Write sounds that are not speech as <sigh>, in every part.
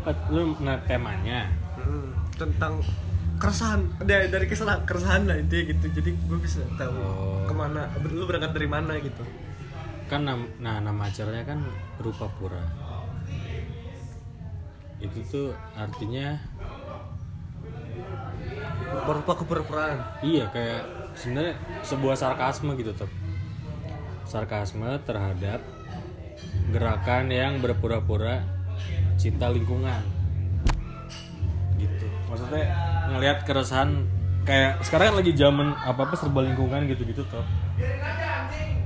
apa lu nah temanya? Hmm, tentang keresahan. Dari dari keresahan keresahan lah intinya gitu. Jadi gue bisa tahu Oh. ke mana lu berangkat dari mana gitu. Kan nam- nah nama acaranya kan rupa pura itu tuh artinya rupa-rupa kepura-puraan iya kayak sebenarnya sebuah sarkasme gitu tuh sarkasme terhadap gerakan yang berpura-pura cinta lingkungan. Gitu. Maksudnya ngelihat keresahan kayak sekarang lagi zaman apa apa serba lingkungan gitu gitu tuh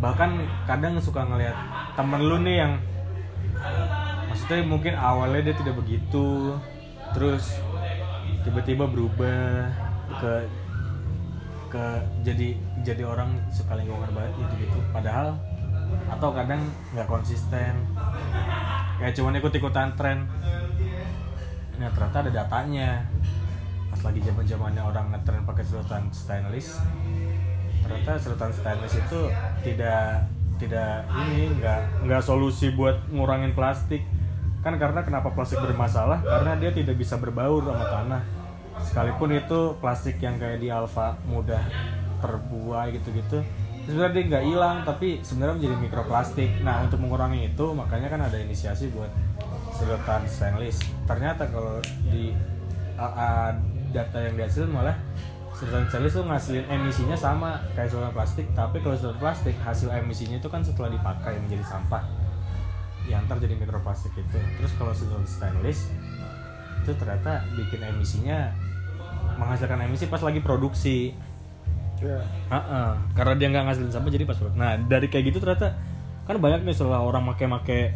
bahkan kadang suka ngelihat temen lu nih yang maksudnya mungkin awalnya dia tidak begitu terus tiba-tiba berubah ke ke jadi jadi orang suka lingkungan banget gitu gitu padahal atau kadang nggak konsisten kayak cuman ikut ikutan tren. Nah ternyata ada datanya. Pas lagi zaman zamannya orang ngetren pakai sedotan stainless ternyata sedotan stainless itu tidak tidak ini nggak nggak solusi buat ngurangin plastik. Kan karena kenapa plastik bermasalah? Karena dia tidak bisa berbaur sama tanah. Sekalipun itu plastik yang kayak di alfa mudah terbuai gitu-gitu sebenarnya dia nggak hilang tapi sebenarnya menjadi mikroplastik. Nah untuk mengurangi itu makanya kan ada inisiasi buat sedotan stainless. Ternyata kalau di a- a- data yang dihasilkan malah sedotan stainless tuh ngasilin emisinya sama kayak sedotan plastik. Tapi kalau sedotan plastik hasil emisinya itu kan setelah dipakai menjadi sampah yang ntar jadi mikroplastik itu. Terus kalau sedotan stainless itu ternyata bikin emisinya menghasilkan emisi pas lagi produksi ya Heeh, karena dia nggak ngasilin sampah jadi pas. Nah dari kayak gitu ternyata kan banyak nih setelah orang make-make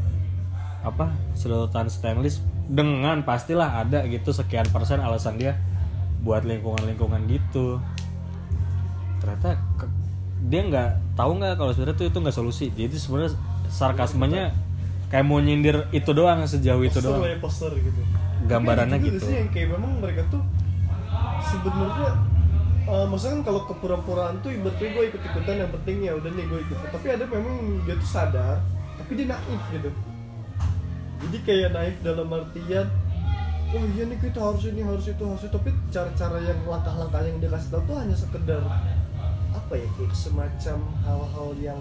apa sedotan stainless dengan pastilah ada gitu sekian persen alasan dia buat lingkungan-lingkungan gitu. Ternyata ke- dia nggak tahu nggak kalau sebenarnya itu itu nggak solusi. Jadi sebenarnya sarkasmenya kayak mau nyindir itu doang sejauh itu doang. ya poster gitu Gambarannya Tapi juga gitu. sih yang kayak memang mereka tuh sebenarnya eh, maksudnya kan kalau kepura-puraan tuh ibaratnya gue ikut-ikutan yang penting ya udah nih gue ikut tapi ada memang dia tuh sadar tapi dia naif gitu jadi kayak naif dalam artian oh iya nih kita harus ini harus itu harus itu tapi cara-cara yang langkah-langkah yang dia kasih tahu tuh hanya sekedar apa ya kayak semacam hal-hal yang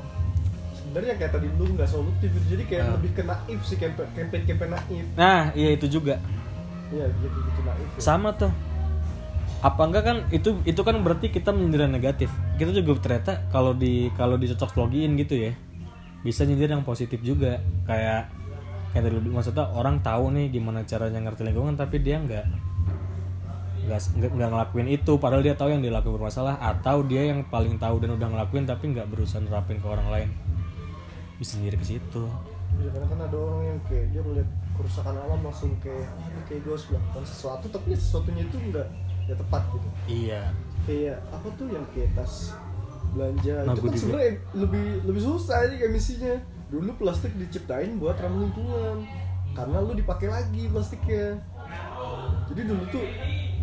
sebenarnya kayak tadi lu nggak solutif gitu. jadi kayak Ah. lebih ke naif sih campaign campaign naif Nah iya itu juga. Iya, gitu gitu naif. Ya. sama tuh apa enggak kan itu itu kan berarti kita menyindir negatif. Kita juga ternyata kalau di kalau dicocok logiin gitu ya bisa nyindir yang positif juga. Kayak kayak tadi maksudnya orang tahu nih gimana caranya ngerti lingkungan tapi dia nggak nggak nggak nggak ngelakuin itu. Padahal dia tahu yang dia lakuin bermasalah atau dia yang paling tahu dan udah ngelakuin tapi nggak berusaha nerapin ke orang lain. Bisa nyindir ke situ. Ya, karena kan ada orang yang kayak dia melihat kerusakan alam langsung kayak "Ah, ini kayak gue harus melakukan sesuatu tapi ya sesuatunya itu enggak ya tepat gitu. iya. Kayak apa tuh yang kayak tas belanja Nah, itu kan sebenarnya lebih lebih susah aja emisinya. Dulu plastik diciptain buat ramah lingkungan. Karena lu dipakai lagi plastiknya. Jadi dulu tuh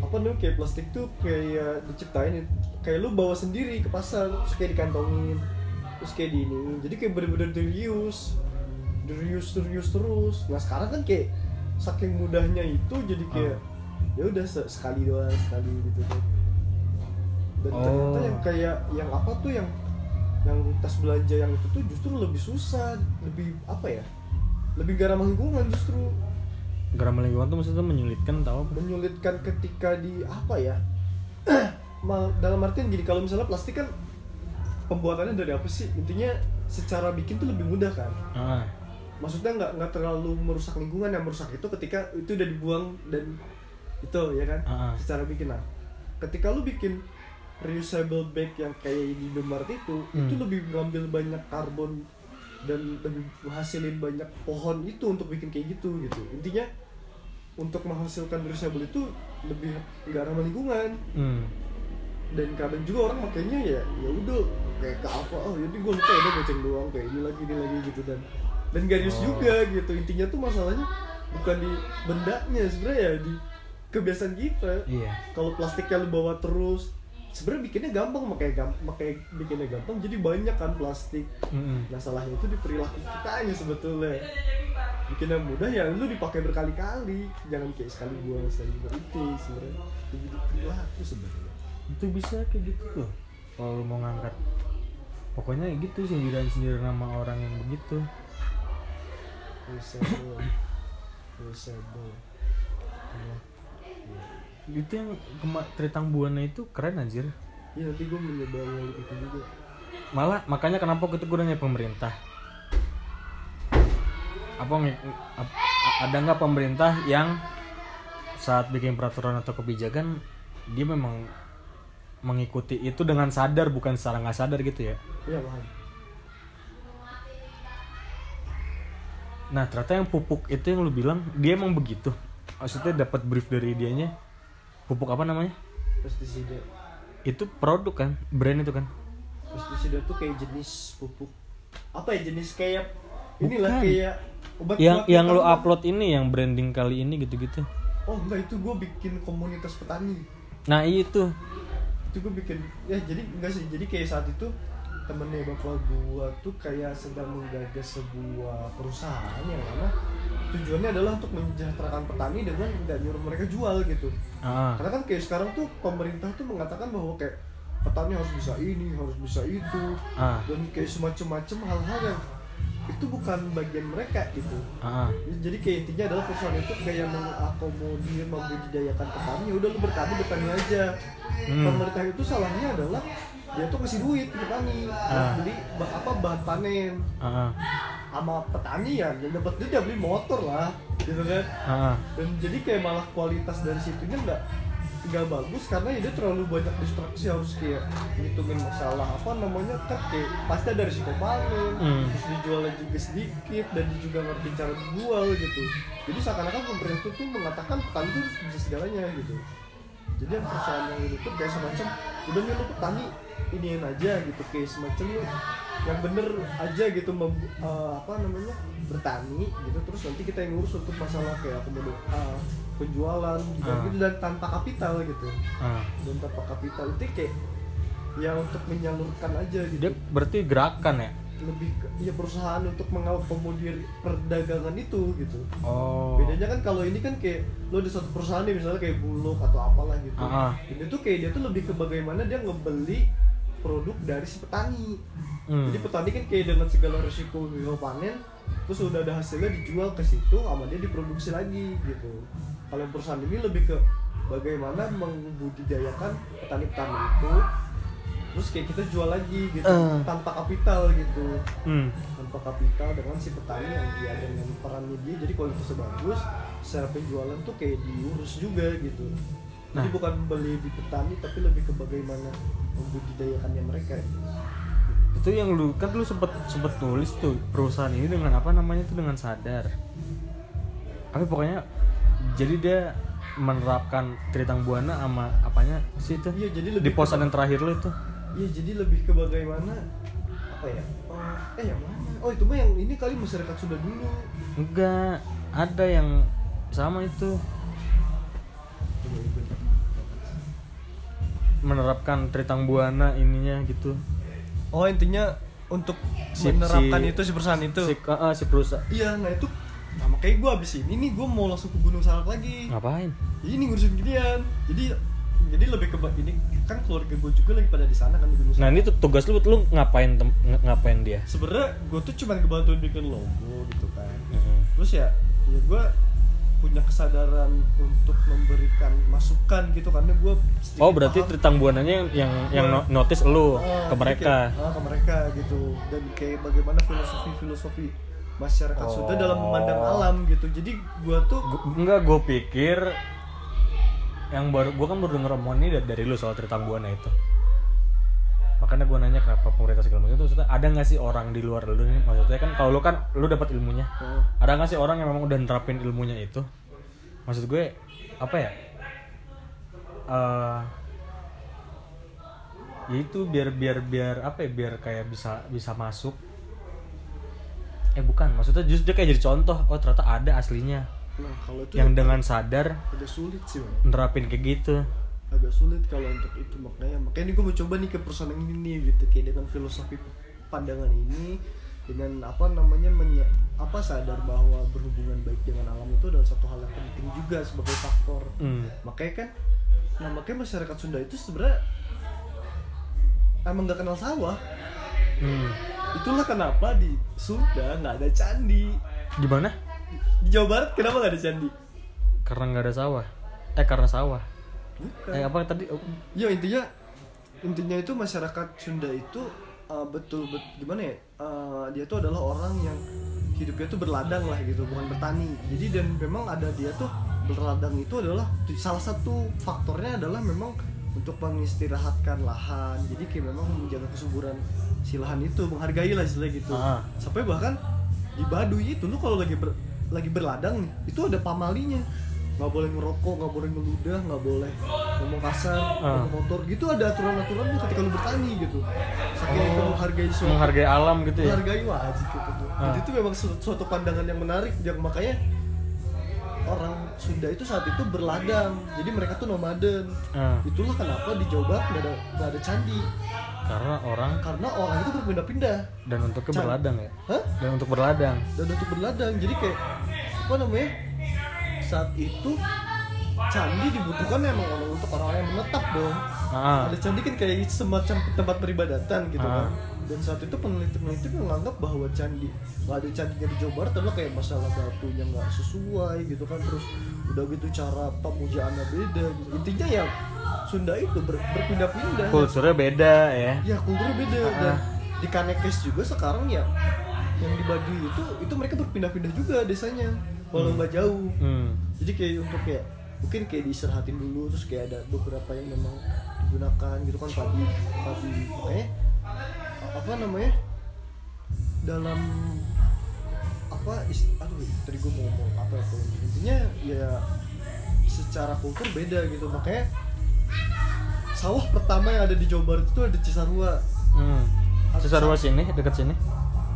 apa namanya kayak plastik tuh kayak diciptain kayak lu bawa sendiri ke pasar terus kayak dikantongin terus kayak di ini jadi kayak bener-bener reuse di reuse terus. Nah sekarang kan kayak saking mudahnya itu jadi kayak ya udah se- sekali doang sekali gitu kan. Dan Oh. ternyata yang kayak yang apa tuh yang yang tas belanja yang itu tuh justru lebih susah lebih apa ya lebih gak ramah lingkungan justru. Geramal lingkungan tuh maksudnya menyulitkan apa? Menyulitkan ketika di apa ya <clears throat> dalam artian gini kalau misalnya plastik kan pembuatannya dari apa sih? Intinya secara bikin tuh lebih mudah kan. Ah. Maksudnya nggak nggak terlalu merusak lingkungan yang merusak itu ketika itu udah dibuang dan itu ya kan Ah, ah. secara bikin nah ketika lu bikin reusable bag yang kayak di Indomaret itu Hmm. itu lebih ngambil banyak karbon dan lebih menghasilin banyak pohon itu untuk bikin kayak gitu gitu intinya untuk menghasilkan reusable itu lebih nggak ramah lingkungan hmm. dan kadang juga orang makanya ya ya udah kayak ke apa oh jadi gue lupa ya udah goceng doang kayak ini lagi ini lagi gitu dan dan gak Oh. juga gitu intinya tuh masalahnya bukan di bendanya sebenarnya ya di kebiasaan kita. Iya. Kalau plastiknya lu bawa terus sebenarnya bikinnya gampang makanya gampang makanya bikinnya gampang jadi banyak kan plastik. Mm-mm. nah salahnya itu di perilaku kita aja sebetulnya. Bikin yang mudah ya lu dipakai berkali-kali. Jangan kayak sekali buang sekali buang itu sebenarnya lebih perilaku sebenarnya. Itu bisa kayak gitu tuh kalau mau ngangkat. Pokoknya gitu sindiran sindiran nama orang yang begitu. Usable usable itu yang kema- Tritang Buana itu keren anjir. Ya nanti gue mencoba yang itu juga. Malah makanya kenapa kita gunanya pemerintah? Apa ada nggak pemerintah yang saat bikin peraturan atau kebijakan dia memang mengikuti itu dengan sadar bukan secara nggak sadar gitu ya? Iya paham. Nah ternyata yang pupuk itu yang lu bilang dia emang begitu maksudnya dapat brief dari dianya? Pupuk apa namanya? Pestisida. Itu produk kan? Brand itu kan? Pestisida tuh kayak jenis pupuk. Apa ya jenis kayak inilah Bukan. kayak obat yang yang gitu lu kan. upload ini yang branding kali ini gitu-gitu. Oh enggak itu gue bikin komunitas petani. Nah itu. Itu gue bikin ya jadi enggak sih jadi kayak saat itu temennya bapak gua tuh kayak sedang menggagas sebuah perusahaan yang mana tujuannya adalah untuk mensejahterakan petani dengan nggak nyuruh mereka jual gitu. Ah. Karena kan kayak sekarang tuh pemerintah tuh mengatakan bahwa kayak petani harus bisa ini harus bisa itu ah. dan kayak semacam-macam hal-hal yang itu bukan bagian mereka gitu. Ah. Jadi kayak intinya adalah perusahaan itu kayak mengakomodir membudidayakan petani udah lu bertani bertani aja. Hmm. pemerintah itu salahnya adalah dia tuh kasih duit ke petani. Beli ba- apa bahan panen. Ah. Sama petani ya yang dapat duit ya beli motor lah gitu kan. Ah. Dan jadi kayak malah kualitas dari situnya nggak nggak bagus karena ya dia terlalu banyak distraksi harus kayak ngitungin masalah apa namanya kan kayak pasti ada risiko panen Hmm. terus dijualnya juga sedikit dan dia juga ngerti cara dijual gitu. Jadi seakan-akan pemerintah tuh mengatakan petani itu harus bisa segalanya gitu jadi yang perusahaan yang itu kayak semacam udah nih lu petani iniin aja gitu. Kayak semacam lu yang bener aja gitu mem- eh, apa namanya bertani gitu terus nanti kita yang ngurus untuk masalah kayak akomodir eh, penjualan gitu, Ah. gitu dan tanpa kapital gitu. Ah. Dan tanpa kapital. Itu kayak ya untuk menyalurkan aja gitu. Dia berarti gerakan ya lebih ke, ya perusahaan untuk mengakomodir perdagangan itu gitu. Oh. Bedanya kan kalau ini kan kayak lo ada satu perusahaan nih misalnya kayak bulog atau apalah gitu. Ah, ah. ini tuh kayak dia tuh lebih ke bagaimana dia ngebeli produk dari si petani. Hmm. jadi petani kan kayak dengan segala risiko risiko panen terus udah ada hasilnya dijual ke situ sama dia diproduksi lagi gitu. Kalau perusahaan ini lebih ke bagaimana membudidayakan petani-petani itu terus kayak kita jual lagi gitu Eh. tanpa kapital gitu hmm. tanpa kapital dengan si petani yang dia dengan perannya dia jadi kualitasnya bagus secara penjualan tuh kayak diurus juga gitu jadi Nah. bukan beli di petani tapi lebih ke bagaimana membudidayakannya mereka itu yang lu kan lu sempet sempet tulis tuh perusahaan ini dengan apa namanya tuh dengan sadar tapi pokoknya jadi dia menerapkan Tritang Buana sama apanya sih itu Iya, jadi di lebih posan yang terakhir lu itu Iya jadi lebih ke bagaimana? Apa ya? Oh, eh yang mana? Oh itu mah yang ini kali masyarakat sudah dulu. Enggak ada yang sama itu. Menerapkan Tritang Buana ininya gitu. Oh intinya untuk Si- menerapkan si- itu si perusahaan itu? Si, ah, ah, si perusahaan. Iya nah itu sama kayak gue abis ini nih gue mau langsung ke Gunung Salak lagi. Ngapain? Ini ngurusin ginian jadi jadi lebih ke ini kan keluarga gue juga lagi pada di sana kan di Gunung nah ini tuh tugas lu lu ngapain tem- ng- ngapain dia sebenarnya gue tuh cuma ngebantuin bikin logo gitu kan Mm-mm. terus ya ya gue punya kesadaran untuk memberikan masukan gitu karena gue Oh berarti Tritang Buananya yang yang, yang no- notice lu Ah, ke mereka. kayak, ah, ke mereka gitu dan kayak bagaimana filosofi filosofi masyarakat Oh. Sunda dalam memandang alam gitu jadi gue tuh Gu- enggak gue pikir yang baru gue kan baru denger omongan ini dari, dari lu soal Tritang Buana itu. Makanya gue nanya kenapa pemerintah segala macam itu maksudnya ada nggak sih orang di luar lu nih maksudnya kan kalau lu kan lu dapat ilmunya. oh, Ada nggak sih orang yang memang udah nerapin ilmunya itu? Maksud gue apa ya? Eh ya itu biar biar biar apa ya biar kayak bisa bisa masuk eh bukan maksudnya justru dia kayak jadi contoh oh ternyata ada aslinya nah kalau itu yang dengan sadar agak sulit sih Bang. nerapin kayak gitu agak sulit kalau untuk itu makanya makanya ini gue mau coba nih ke perusahaan yang ini nih gitu kayak dengan filosofi pandangan ini dengan apa namanya menye- apa sadar bahwa berhubungan baik dengan alam itu adalah satu hal yang penting juga sebagai faktor Hmm. makanya kan nah makanya masyarakat Sunda itu sebenarnya emang nggak kenal sawah Hmm. itulah kenapa di Sunda nggak ada candi Di mana? Di Jawa Barat kenapa nggak ada candi Karena nggak ada sawah. Eh karena sawah. bukan Eh apa tadi? Oh, ya intinya intinya itu masyarakat Sunda itu uh, betul bet gimana ya uh, dia tuh adalah orang yang hidupnya tuh berladang lah gitu bukan bertani jadi dan memang ada dia tuh berladang itu adalah salah satu faktornya adalah memang untuk mengistirahatkan lahan jadi kayak memang menjaga kesuburan si lahan itu menghargai lah istilah gitu Ah. sampai bahkan di Baduy itu lu kalau lagi ber- lagi berladang nih itu ada pamalinya. Nggak boleh ngerokok nggak boleh ngeludah nggak boleh ngomong kasar Ah. ngomong kotor. Gitu ada aturan-aturan tuh ketika lu bertani gitu. Saking Oh. itu menghargai suatu menghargai alam gitu ya. menghargai wajib gitu. Ah. jadi itu memang suatu, suatu pandangan yang menarik. Yang makanya orang Sunda itu saat itu berladang. Jadi mereka tuh nomaden. Ah, itulah kenapa di Jawa Barat nggak ada nggak ada candi karena orang karena orang itu berpindah-pindah dan untuknya Can- berladang ya. Hah? Dan untuk berladang. dan untuk berladang jadi kayak apa namanya saat itu candi dibutuhkan emang orang untuk orang yang menetap dong Ah, ada candi kan kayak semacam tempat peribadatan gitu Ah. kan dan saat itu peneliti-peneliti menganggap bahwa candi nggak ada candinya di Jawa Barat adalah kayak masalah batunya nggak sesuai gitu kan terus udah gitu cara pemujaannya beda gitu. intinya ya Sunda itu ber- berpindah-pindah kulturnya beda ya. ya kulturnya beda Ah. dan di Kanekes juga sekarang ya yang di Baduy itu itu mereka berpindah-pindah juga desanya walau nggak jauh Hmm. jadi kayak untuk kayak mungkin kayak diistirahatin dulu terus kayak ada beberapa yang memang digunakan gitu kan padi padi makanya apa namanya dalam apa is, aduh tadi gue mau ngomong apa ya intinya ya secara kultur beda gitu makanya sawah pertama yang ada di Jawa Barat itu ada Cisarua Hmm. Cisarua sini dekat sini.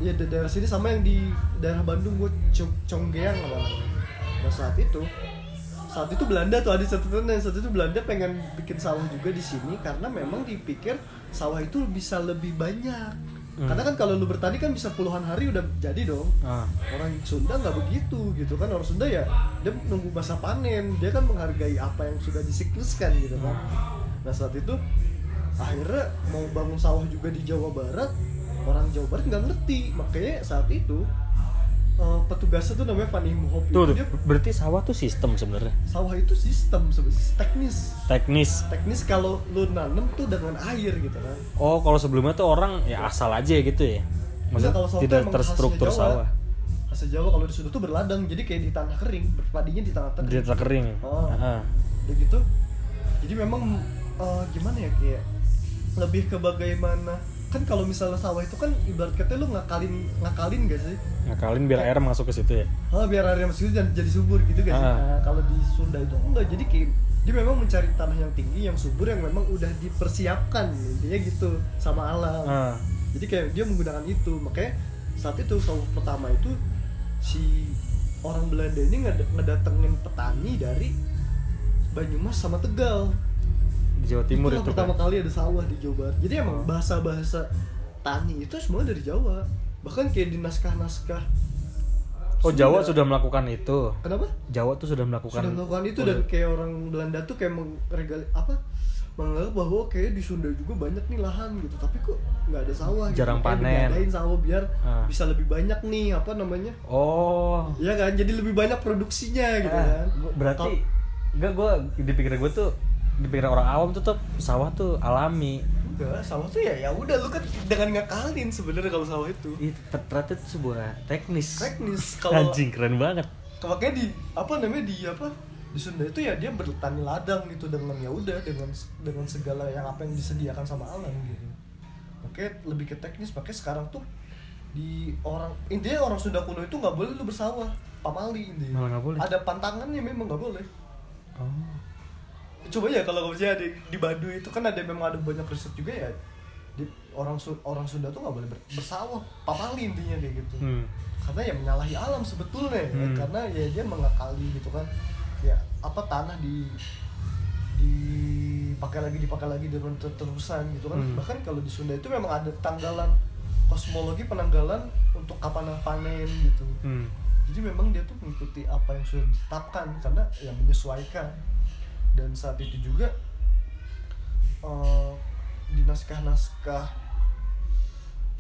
ya di daerah sini sama yang di daerah Bandung gue Conggeang namanya. nah saat itu saat itu Belanda tuh ada catatannya saat itu Belanda pengen bikin sawah juga di sini karena memang dipikir sawah itu bisa lebih banyak. Hmm. karena kan kalau lu bertani kan bisa puluhan hari udah jadi dong. Ah. orang Sunda nggak begitu gitu kan. Orang Sunda ya dia nunggu masa panen. Dia kan menghargai apa yang sudah disikluskan gitu kan. Nah saat itu akhirnya mau bangun sawah juga di Jawa Barat orang Jawa Barat nggak ngerti. Makanya saat itu eh, petugasnya tuh namanya Fanny Muhop Tuh, dia berarti sawah tuh sistem sebenarnya. sawah itu sistem sebenarnya teknis Teknis. teknis kalau lu nanem tuh dengan air gitu kan Oh, kalau sebelumnya tuh orang ya asal aja gitu ya. Maksudnya kalau sawah tidak terstruktur khasnya Jawa. sawah. Asal Jawa kalau di Sunda tuh berladang jadi kayak di tanah kering berpadinya di tanah kering Dia terkering. Oh. Ah. udah gitu jadi memang eh, gimana ya kayak lebih ke bagaimana kan kalau misalnya sawah itu kan ibarat kata lu ngakalin ngakalin gak sih Ngakalin biar air masuk ke situ ya. oh biar airnya masuk dan jadi subur gitu gak sih Ah. nah, kalau di Sunda itu enggak jadi kayak dia memang mencari tanah yang tinggi yang subur yang memang udah dipersiapkan intinya gitu sama alam Ah. jadi kayak dia menggunakan itu makanya saat itu sawah pertama itu si orang Belanda ini nged- ngedatengin petani dari Banyumas sama Tegal Di Jawa Timur Itulah itu pertama kan. kali ada sawah di Jawa Barat jadi emang bahasa-bahasa tani itu semua dari Jawa bahkan kayak di naskah-naskah Oh, Sunda. Jawa sudah melakukan itu. kenapa Jawa tuh sudah melakukan sudah melakukan itu dan kayak orang Belanda tuh kayak mengregal apa menganggap bahwa kayak di Sunda juga banyak nih lahan gitu tapi kok nggak ada sawah gitu. Jarang Kayak panen. diadain sawah biar Ah. bisa lebih banyak nih apa namanya Oh. ya kan jadi lebih banyak produksinya gitu Ah, kan berarti enggak gua di pikiran gua tuh di pikiran orang awam tuh tuh sawah tuh alami. enggak sawah tuh ya ya udah lu kan dengan ngakalin sebenarnya kalau sawah itu Itu ternyata itu sebuah teknis. teknis kalau Anjing keren banget. makanya di apa namanya di apa di Sunda itu ya dia bertani ladang gitu dengan ya udah dengan dengan segala yang apa yang disediakan sama alam gitu makanya lebih ke teknis makanya sekarang tuh di orang intinya orang Sunda kuno itu nggak boleh lu bersawah pamali intinya Malah boleh. ada pantangannya memang nggak boleh Oh. Coba ya kalau percaya di, di Baduy itu kan ada memang ada banyak riset juga ya di orang Su- orang Sunda tuh nggak boleh ber- bersawah pamali intinya kayak gitu Hmm. karena ya menyalahi alam sebetulnya ya. Hmm. karena ya dia mengakali gitu kan ya apa tanah di dipakai lagi dipakai lagi ter- terusan gitu kan Hmm. bahkan kalau di Sunda itu memang ada tanggalan kosmologi penanggalan untuk kapan panen gitu hmm. jadi memang dia tuh mengikuti apa yang sudah ditetapkan karena yang menyesuaikan dan saat itu juga eh, di naskah-naskah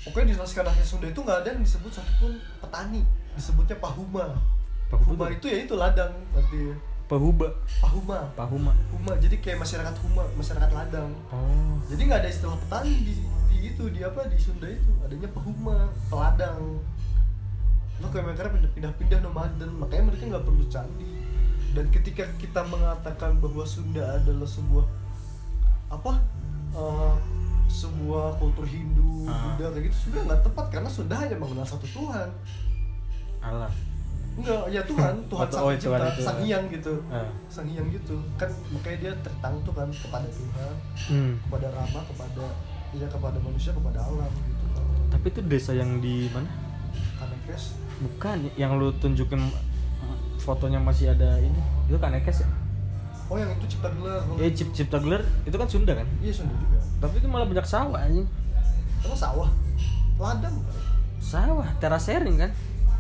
pokoknya di naskah-naskah Sunda itu nggak ada yang disebut satupun petani disebutnya pahuma. Pahuma Huma itu ya itu ladang artinya pahuba pahuma. Pahuma. Huma jadi kayak masyarakat huma masyarakat ladang. Oh. Jadi nggak ada istilah petani di, di itu di apa di Sunda itu. Adanya pahuma peladang. Lo kayak mereka pindah- pindah-pindah nomaden. Makanya mereka nggak perlu candi dan ketika kita mengatakan bahwa Sunda adalah sebuah apa eh, sebuah kultur Hindu Ah. Buddha kayak gitu sudah nggak tepat karena Sunda hanya mengenal satu Tuhan Allah enggak ya Tuhan <laughs> Tuhan Oh, sang oh, itu. sang hyang gitu Ah. sang hyang gitu kan makanya dia tertangtu kan kepada Tuhan hmm. kepada Rama kepada ya kepada manusia kepada alam gitu kan tapi itu desa yang di mana Kanekes bukan yang lu tunjukin fotonya masih ada ini. Itu kan Ekes ya? Oh yang itu cipta gelar. Eh Cip Cipta Gelar. Itu kan Sunda kan? Iya Sunda juga. Tapi itu malah banyak sawah anjing. Emang sawah? Ladang sawah terasering kan?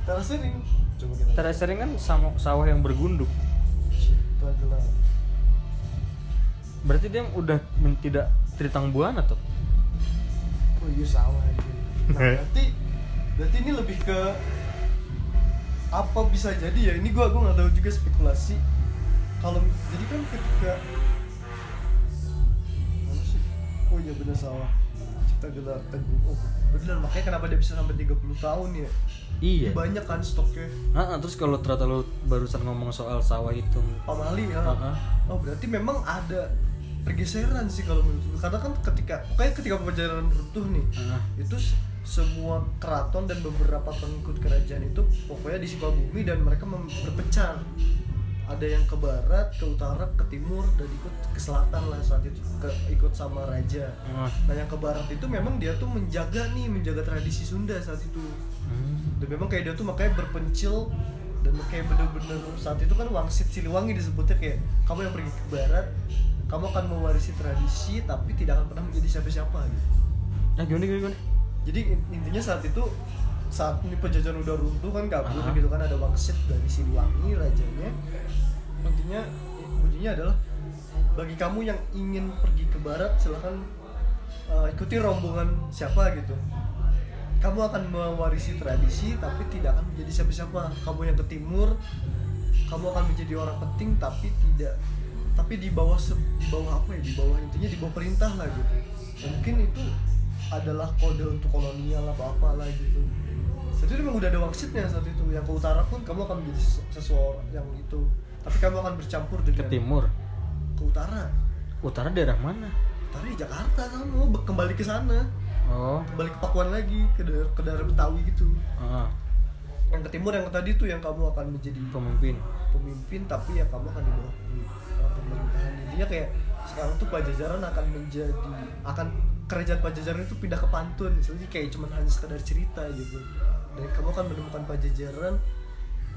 Terasering coba kita terasering kan sama sawah yang bergunduk. Cipta gelar. Berarti dia udah tidak tritang buana tuh? Oh iya sawah aja nah, <laughs> berarti berarti ini lebih ke apa bisa jadi ya? Ini gua gua nggak tahu juga spekulasi. Kalau jadi kan ketika mana sih? Oh iya bener sawah cipta gelar teguh oh bener makanya kenapa dia bisa sampai 30 tahun ya? Iya. Banyak kan stoknya. Ah, ah, terus kalau ternyata lu barusan ngomong soal sawah itu. Pamali ya? Ah, ah. oh berarti memang ada pergeseran sih kalau menurut gue karena kan ketika kayak ketika pajajaran runtuh nih Ah. itu s- semua keraton dan beberapa pengikut kerajaan itu pokoknya di Sukabumi dan mereka berpencar ada yang ke barat, ke utara, ke timur dan ikut ke selatan lah saat itu ke, ikut sama raja. Ah. Nah yang ke barat itu memang dia tuh menjaga nih menjaga tradisi Sunda saat itu Hmm. dan memang kayak dia tuh makanya berpencil dan kayak bener-bener saat itu kan Wangsit Siliwangi disebutnya kayak kamu yang pergi ke barat kamu akan mewarisi tradisi tapi tidak akan pernah menjadi siapa-siapa gitu Nah, gimana gimana? gimana? Jadi in- intinya saat itu saat ini penjajahan udah runtuh kan kabur Aha. gitu kan ada Wangsit dari Siliwangi rajanya. Intinya bunyinya adalah bagi kamu yang ingin pergi ke barat silahkan uh, ikuti rombongan siapa gitu. Kamu akan mewarisi tradisi tapi tidak akan menjadi siapa-siapa. Kamu yang ke timur kamu akan menjadi orang penting tapi tidak tapi di bawah di bawah apa ya di bawah intinya di bawah perintah lah gitu. Mungkin itu adalah kode untuk kolonial apa apa lah gitu. Jadi memang udah ada waksitnya saat itu. Yang ke utara pun kamu akan menjadi seseorang yang itu. Tapi kamu akan bercampur Ke dengan timur. ke utara. Utara daerah mana? utara di Jakarta kamu. Be- kembali ke sana. Oh. kembali ke Pakuan lagi ke daerah, ke daerah Betawi gitu. Ah, yang ke timur yang ke tadi tuh yang kamu akan menjadi pemimpin. pemimpin tapi ya kamu akan di bawah pemerintahan. Intinya kayak sekarang tuh pajajaran akan menjadi akan kerajaan pajajaran itu pindah ke pantun misalnya kayak cuman hanya sekedar cerita gitu dan kamu akan menemukan pajajaran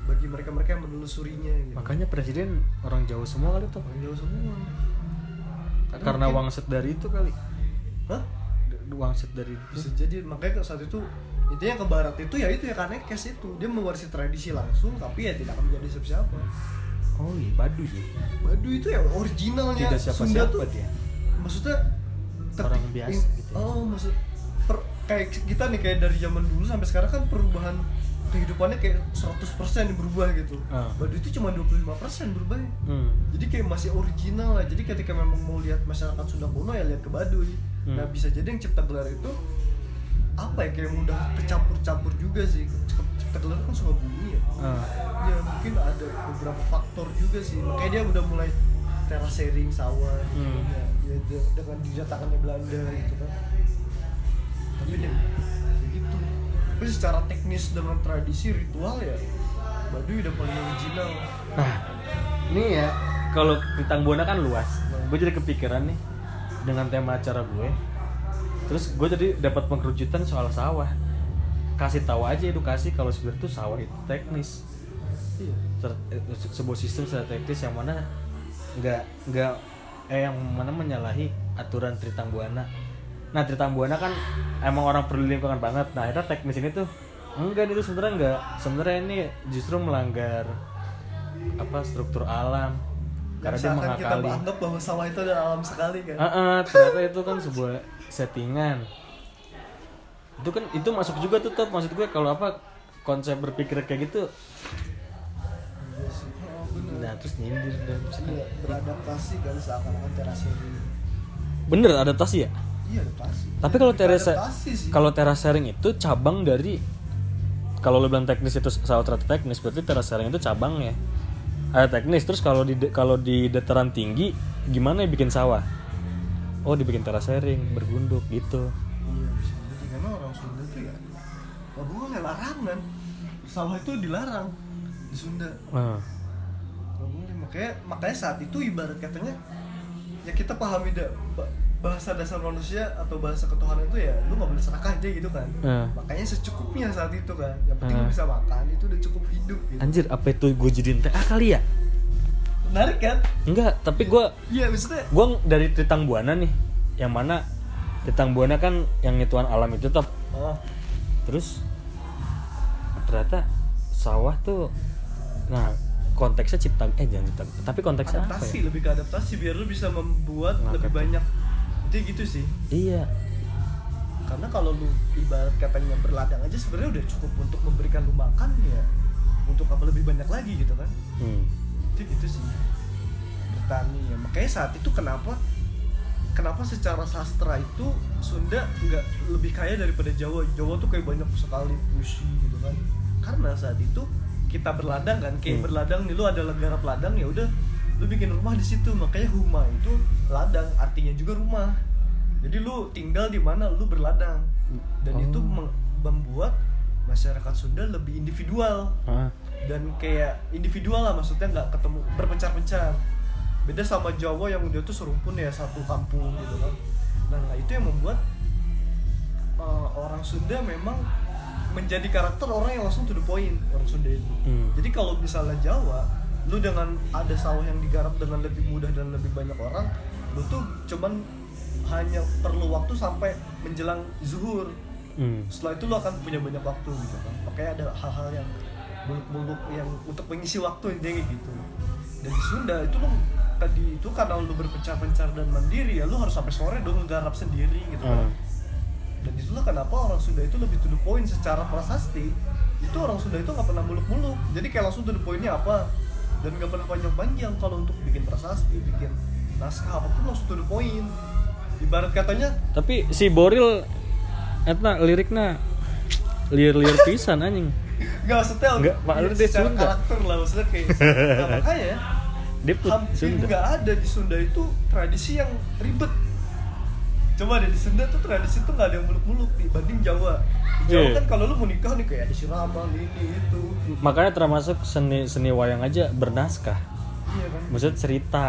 bagi mereka-mereka yang menelusurinya gitu Makanya presiden orang Jawa semua kali tuh. orang Jawa semua Karena mungkin- wangsit dari itu kali. Hah? Wangsit dari bisa itu. jadi makanya saat itu intinya ke barat itu ya itu ya kanekes itu dia mewarisi tradisi langsung tapi ya tidak akan menjadi siapa-siapa Oh iya, Baduy ya. Baduy itu ya originalnya Tidak siapa-siapa dia. maksudnya Orang ketik- biasa in- gitu. oh maksud per- kayak kita nih kayak dari zaman dulu sampai sekarang kan perubahan kehidupannya kayak 100% berubah gitu. Baduy itu cuma 25% berubah Hmm. jadi kayak masih original lah jadi ketika memang mau lihat masyarakat Sunda kuno ya lihat ke Baduy Hmm. nah bisa jadi yang cipta gelar itu apa ya kayak mudah kecampur-campur juga sih cipta gelar kan suka bumi ya Ah. ya mungkin ada beberapa faktor juga sih makanya dia udah mulai terasering sawah gitu Hmm. ya, ya de- dengan didatangkannya Belanda gitu kan tapi ya begitu tapi secara teknis dengan tradisi ritual ya Baduy udah paling original Nah, ini ya kalau Tritang Buana kan luas. Gue jadi kepikiran nih dengan tema acara gue. Terus gue jadi dapat pengkerucutan soal sawah. Kasih tahu aja edukasi kalau sebenarnya tuh sawah itu teknis. iya eh, se- sebuah sistem secara teknis yang mana nggak nggak eh yang mana menyalahi aturan Tritang Buana. nah Tritang Buana kan emang orang peduli lingkungan banget. Nah akhirnya teknis ini tuh enggak itu sebenarnya enggak. Sebenarnya ini justru melanggar apa struktur alam. Karena dia Misalkan kita mengakali. menganggap bahwa sawah itu adalah alam sekali kan? Ah, ah, ternyata itu kan sebuah settingan. Itu kan itu masuk juga tuh Top. maksud gue kalau apa konsep berpikir kayak gitu nah terus nyindir dan Iya, beradaptasi kan seakan-akan terasering bener adaptasi ya? Iya adaptasi. Tapi kalau teras Adaptasi sih. kalau teras sharing itu cabang dari kalau lo bilang teknis itu sawah ternyata teknis berarti teras sharing itu cabang ya? Ada teknis terus kalau di kalau di dataran tinggi gimana ya bikin sawah? Oh dibikin teras sharing bergunduk gitu. Iya bisa jadi karena orang Sunda tuh ya Kalau gue nggak larangan Sawah itu dilarang Di Sunda. Nah, makanya, makanya saat itu ibarat katanya Ya kita pahami da, ba- bahasa dasar manusia atau bahasa ketuhanan itu ya lu nggak boleh serakah aja gitu kan. Nah. makanya secukupnya saat itu kan. Yang penting lu Nah. bisa makan itu udah cukup hidup gitu. Anjir apa itu gue jadiin TA kali ya? Menarik kan? Enggak tapi gue iya maksudnya gue dari Tritang Buana nih yang mana Tritang Buana kan yang ngituan alam itu tetap oh, terus ternyata sawah tuh nah konteksnya cipta eh jangan cipta tapi konteksnya apa adaptasi ya? lebih ke adaptasi biar lu bisa membuat Ngangkat lebih tuh. banyak. Itu gitu sih. Iya. Karena kalau lu ibarat katanya berladang aja sebenarnya udah cukup untuk memberikan lu makan ya untuk apa lebih banyak lagi gitu kan. Hmm. itu gitu sih. Bertani ya. Makanya saat itu kenapa kenapa secara sastra itu Sunda nggak lebih kaya daripada Jawa? Jawa tuh kayak banyak sekali puisi gitu kan. Karena saat itu kita berladang kan kayak Hmm. berladang nih lu ada garap ladang ya udah lu bikin rumah di situ makanya huma itu ladang artinya juga rumah jadi lu tinggal di mana lu berladang dan Oh. itu membuat masyarakat Sunda lebih individual ah. dan kayak individual lah maksudnya nggak ketemu berpencar-pencar beda sama Jawa yang dia tuh serumpun ya satu kampung gitu kan nah nah, itu yang membuat uh, orang Sunda memang menjadi karakter orang yang langsung to the point orang Sunda itu Hmm. jadi kalau misalnya Jawa lu dengan ada sawah yang digarap dengan lebih mudah dan lebih banyak orang lu tuh cuman hanya perlu waktu sampai menjelang zuhur Hmm. setelah itu lo akan punya banyak waktu gitu kan makanya ada hal-hal yang muluk-muluk yang untuk mengisi waktu intinya kayak gitu dan di Sunda itu lo tadi itu karena lo berpencar-pencar dan mandiri ya lo harus sampai sore dong garap sendiri gitu kan Ah. Dan itulah kenapa orang Sunda itu lebih to the point secara prasasti itu orang Sunda itu nggak pernah muluk-muluk. Jadi kayak langsung to the pointnya apa? Dan nggak pernah panjang-panjang kalau untuk bikin prasasti bikin naskah apa pun langsung to the point. Ibarat katanya tapi si Boril etna liriknya liar-liar <laughs> pisan anjing. Gak maksudnya Nggak, lu dia Sunda. karakter lah maksudnya kayak nah, <laughs> makanya dia put hampir Sunda. nggak ada di Sunda itu tradisi yang ribet coba deh di Sunda tuh tradisi tuh nggak ada yang muluk-muluk dibanding Jawa. Di Jawa Iya. kan kalau lu mau nikah nih kayak ada siraman ini itu. Makanya termasuk seni seni wayang aja bernaskah. Iya kan. Maksudnya cerita.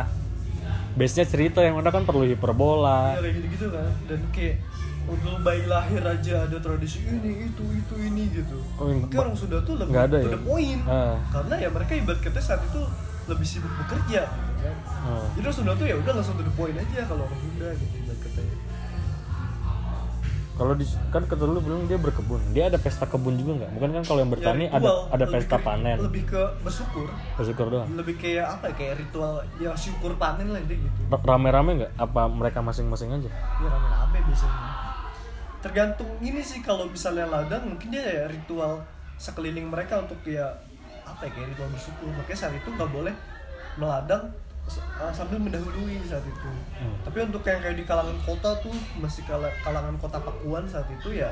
Base nya cerita yang mana kan perlu hiperbola. Iya kayak gitu-gitu kan. Dan kayak untuk bayi lahir aja ada tradisi ini itu itu ini gitu. Oh, Tapi orang Sunda tuh lebih ada to ya? the point. Ah. karena ya mereka ibarat kata saat itu lebih sibuk bekerja. Gitu kan Oh. Jadi Sunda tuh ya udah langsung to the point aja kalau orang Sunda gitu katanya. kalau di kan kata lu bilang dia berkebun. Dia ada pesta kebun juga nggak? Bukan kan kalau yang bertani Ya, ada ritual, ada pesta ke- panen. Lebih ke bersyukur, bersyukur doang. Lebih kayak apa ya? Kayak ritual ya syukur panen lah deh gitu. Ra- rame-rame nggak? Apa mereka masing-masing aja? Ya rame-rame biasanya. Tergantung ini sih kalau misalnya ladang mungkin dia ya ritual sekeliling mereka untuk ya ya kayak ritual bersyukur. Makanya saat itu nggak boleh meladang uh, sambil mendahului saat itu. Hmm. Tapi untuk yang kayak di kalangan kota tuh masih kala- kalangan kota Pakuan saat itu ya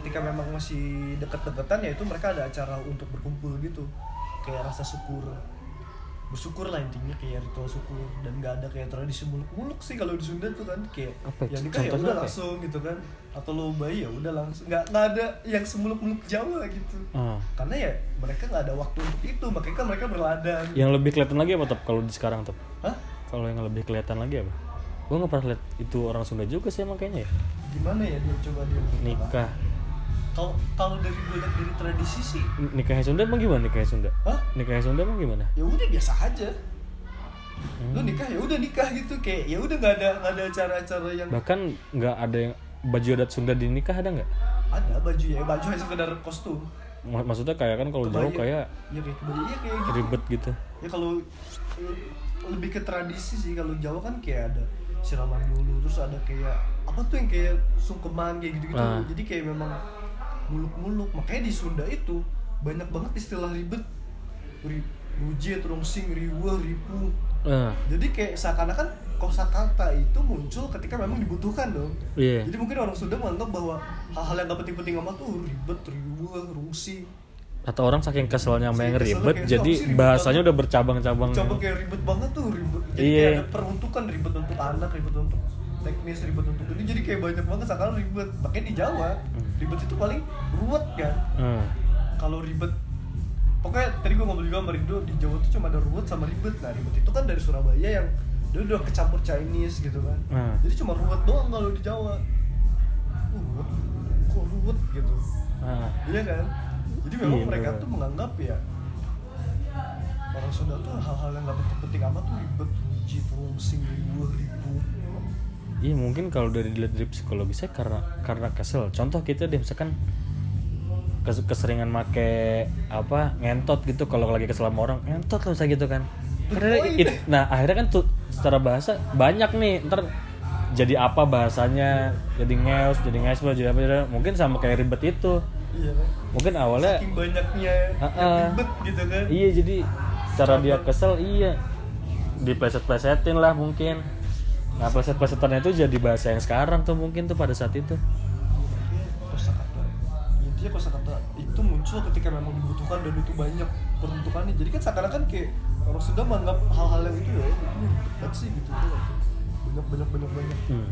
ketika memang masih deket-deketan ya itu mereka ada acara untuk berkumpul gitu kayak rasa syukur bersyukur lah intinya kayak ritual syukur dan nggak ada kayak tradisi muluk-muluk sih kalau di Sunda tuh kan kayak Apa ya? yang nikah ya udah apa ya? langsung gitu kan atau lo bayi ya udah langsung nggak nggak ada yang semuluk-muluk Jawa gitu Ah. karena ya mereka nggak ada waktu untuk itu makanya kan mereka berladang yang lebih kelihatan lagi apa top kalau di sekarang top Hah? kalau yang lebih kelihatan lagi apa gue nggak pernah lihat itu orang Sunda juga sih emang kayaknya ya gimana ya dia coba dia nikah kalau kalau dari gue lihat dari tradisi sih. Nikahnya Sunda emang gimana nikahnya Sunda? Hah? nikahnya Sunda emang gimana? Ya udah biasa aja. Hmm. lu nikah ya udah nikah gitu. Kayak ya udah nggak ada nggak ada acara-acara yang bahkan nggak ada yang baju adat Sunda di nikah ada nggak? Ada baju ya. Baju hanya sekedar kostum. Mak- maksudnya kayak kan kalau jauh kayak ya kayak kebaya iya kayak gitu. ribet gitu. Ya kalau eh, lebih ke tradisi sih. Kalau Jawa kan kayak ada siraman dulu terus ada kayak apa tuh yang kayak sungkeman kayak gitu gitu Ah. jadi kayak memang muluk-muluk. Makanya di Sunda itu banyak banget istilah ribet. Ri, rujet, rongsing, riweh, ripu. Eh, jadi kayak seakan-akan kosakata itu muncul ketika memang dibutuhkan dong. Iya. Jadi mungkin orang Sunda menganggap bahwa hal-hal yang gak penting-penting amat tuh ribet, riweh, rungsing. Atau orang saking keselnya sama yang ribet kayak, jadi "Apa sih ribet bahasanya banget?" udah bercabang-cabang. Coba kayak ribet banget tuh ribet. Jadi Iya. kayak ada peruntukan ribet untuk anak ribet untuk teknis ribet untuk ini jadi kayak banyak banget sekarang ribet makanya di Jawa Hmm. ribet itu paling ruwet kan Hmm. kalau ribet pokoknya tadi gue ngobrol juga sama Rido di Jawa tuh cuma ada ruwet sama ribet nah ribet itu kan dari Surabaya yang dia udah kecampur Chinese gitu kan Hmm. jadi cuma ruwet doang kalau di Jawa ruwet kok ruwet gitu Ah, Iya kan? Jadi memang Iya, mereka bener. tuh menganggap ya orang Sunda tuh hal-hal yang gak penting-penting amat tuh ribet, ruji, rungsing, ribuh, ribu. Iya mungkin kalau dari dilihat dari psikologisnya karena karena kesel. Contoh kita deh misalkan kes- keseringan make apa ngentot gitu kalau lagi kesel sama orang ngentot lah misalnya gitu kan. Karena poin. it- nah akhirnya kan tuh secara bahasa banyak nih ntar jadi apa bahasanya jadi ngeus jadi ngespo jadi apa jadi mungkin sama kayak ribet itu. Iya. Mungkin awalnya Saking banyaknya yang ah. ribet gitu kan. iya jadi cara dia kesel iya. Dipleset-plesetin lah mungkin nah pleset-plesetannya itu jadi bahasa yang sekarang tuh mungkin tuh pada saat itu kosakata. Intinya kosakata itu muncul ketika memang dibutuhkan dan itu banyak peruntukannya. Jadi kan seakan-akan kayak orang Sunda menganggap hal-hal yang itu ya, ribet banget sih gitu tuh. Banyak banyak banyak banyak. hmm.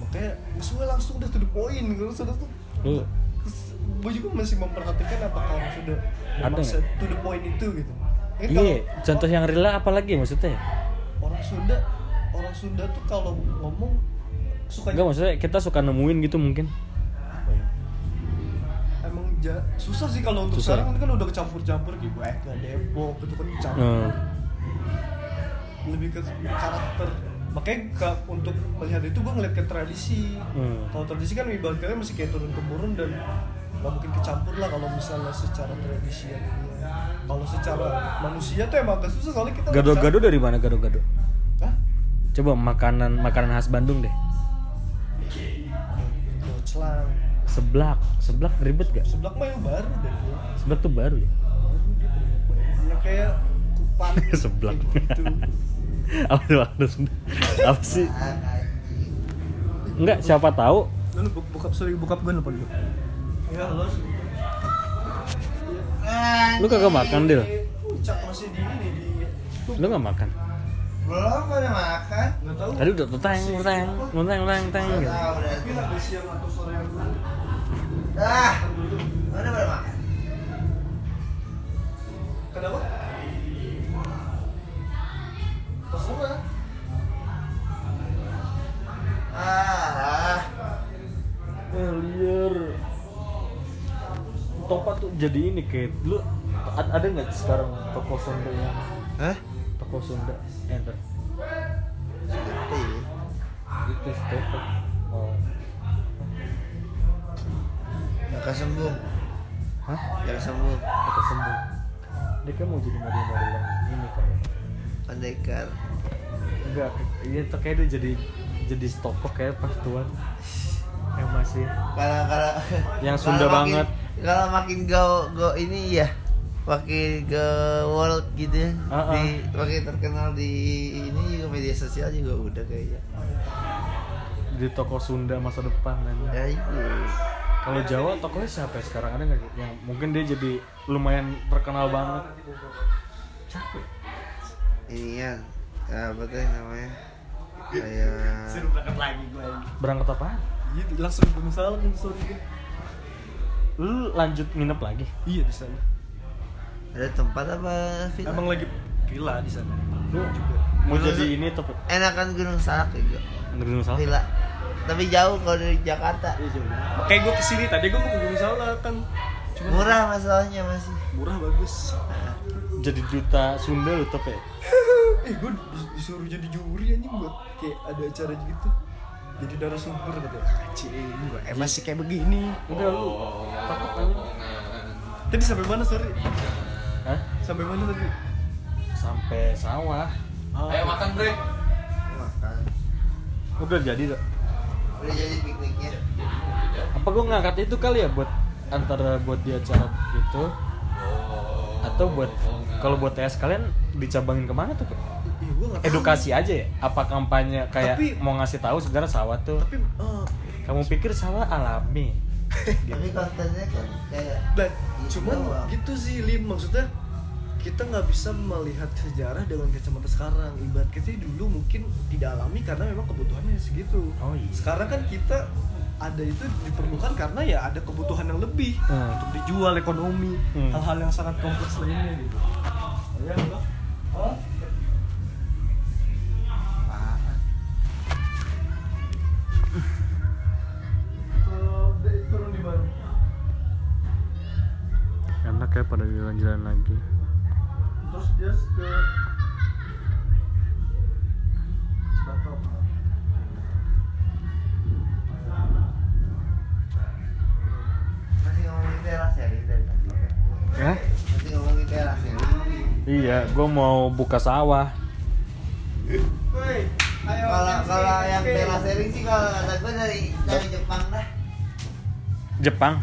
Makanya sesuai langsung udah to the point kalau Sunda tuh lu gue juga masih memperhatikan apakah sudah Ada memang to the point itu gitu. Ya, iya contoh yang real apa lagi maksudnya orang Sunda orang Sunda tuh kalau ngomong suka enggak maksudnya kita suka nemuin gitu mungkin ya? Emang ja- susah sih kalau untuk Susah. sekarang kan udah kecampur-campur gitu eh ke Depok gitu kan campur Hmm. lebih ke karakter makanya ke- untuk melihat itu gue ngeliat ke tradisi Hmm. kalau tradisi kan ibaratnya masih kayak turun temurun dan nggak mungkin kecampur lah kalau misalnya secara tradisi dia kalau secara manusia tuh emang agak susah soalnya kita nggak gado-gado dari mana gado-gado? Coba makanan makanan khas Bandung deh. Celang seblak. Seblak ribet gak? Sebelah mah yang baru deh. Seblak tuh baru ya? Ya kayak kupan. <laughs> Seblak. gitu. <laughs> Apa sih apa enggak siapa tahu. Buka sorry buka gue nelfon dulu. Ya halo. lu kagak makan Dil? Ucap masih di ini di lu nggak makan Belum pada makan. nggak tahu. tadi udah tuteng tuteng tuteng tuteng tuteng gitu. Ah, mana pada makan? Kenapa? Terserah. Ah, Eh, liar Topa tuh jadi ini kayak lu a- ada nggak sekarang toko Sunda yang Hah? Toko Sunda enter ya? itu toko oh. Jaka sembung. hah Jaka sembung. toko sembuh dia kan mau jadi model-model yang ini kan? Pendekar. enggak iya tuh kayak dia jadi jadi toko kayak pas tuan yang masih Kalau kalau Yang kalau <laughs> Sunda makin- banget. Kalau makin go go ini ya makin ke world gitu ya. Ah, ah. Di makin terkenal di ini juga media sosial juga udah kayaknya. di toko Sunda masa depan dan Ya itu. Kalau Jawa tokonya siapa ya sekarang ada nggak yang mungkin dia jadi lumayan terkenal banget? Capek. Ini kan apa tuh namanya? Kayak Suruh berangkat lagi gue. Berangkat apa? Iya langsung gue salah kan sorry gue. Lu lanjut nginep lagi? Iya di sana. Ada tempat apa villa? Emang lagi gila di sana. Lu juga. mau Gunung- jadi ini tuh enakan Gunung Salak juga. Gunung Salak? Villa. Tapi jauh kalau dari Jakarta. Makanya gue ke sini tadi gue mau ke salah kan. Cuma Murah masalahnya masih. murah bagus. Nah, Jadi duta Sunda lu top ya? <laughs> eh gue disuruh jadi juri anjing buat kayak ada acara gitu. jadi narasumber katanya anjing gue emang sih kayak begini udah lu takut aja tadi sampai mana sorry Hah? sampai mana tadi? Sampai sawah. Ayo makan bre. makan. Udah jadi tuh udah jadi pikniknya. Apa gue ngangkat itu kali ya buat antara buat di acara itu? Atau buat kalau buat tes kalian dicabangin ke mana tuh gua tahu. edukasi aja ya? Apa kampanye kayak Tapi- mau ngasih tahu sebenarnya sawah tuh? Tapi eh, kamu pikir sawah alami? <laughs> Tapi kontennya kan kayak Gitu cuman doang. gitu sih lim maksudnya kita nggak bisa melihat sejarah dengan kacamata sekarang ibarat kita dulu mungkin tidak alami karena memang kebutuhannya segitu Oh, iya. sekarang kan kita ada itu diperlukan karena ya ada kebutuhan yang lebih Hmm. untuk dijual ekonomi Hmm. hal-hal yang sangat kompleks lainnya gitu ya oh mau buka sawah kalau kalau yang MC. teras sharing sih kalau kata gue dari dari Jepang dah Jepang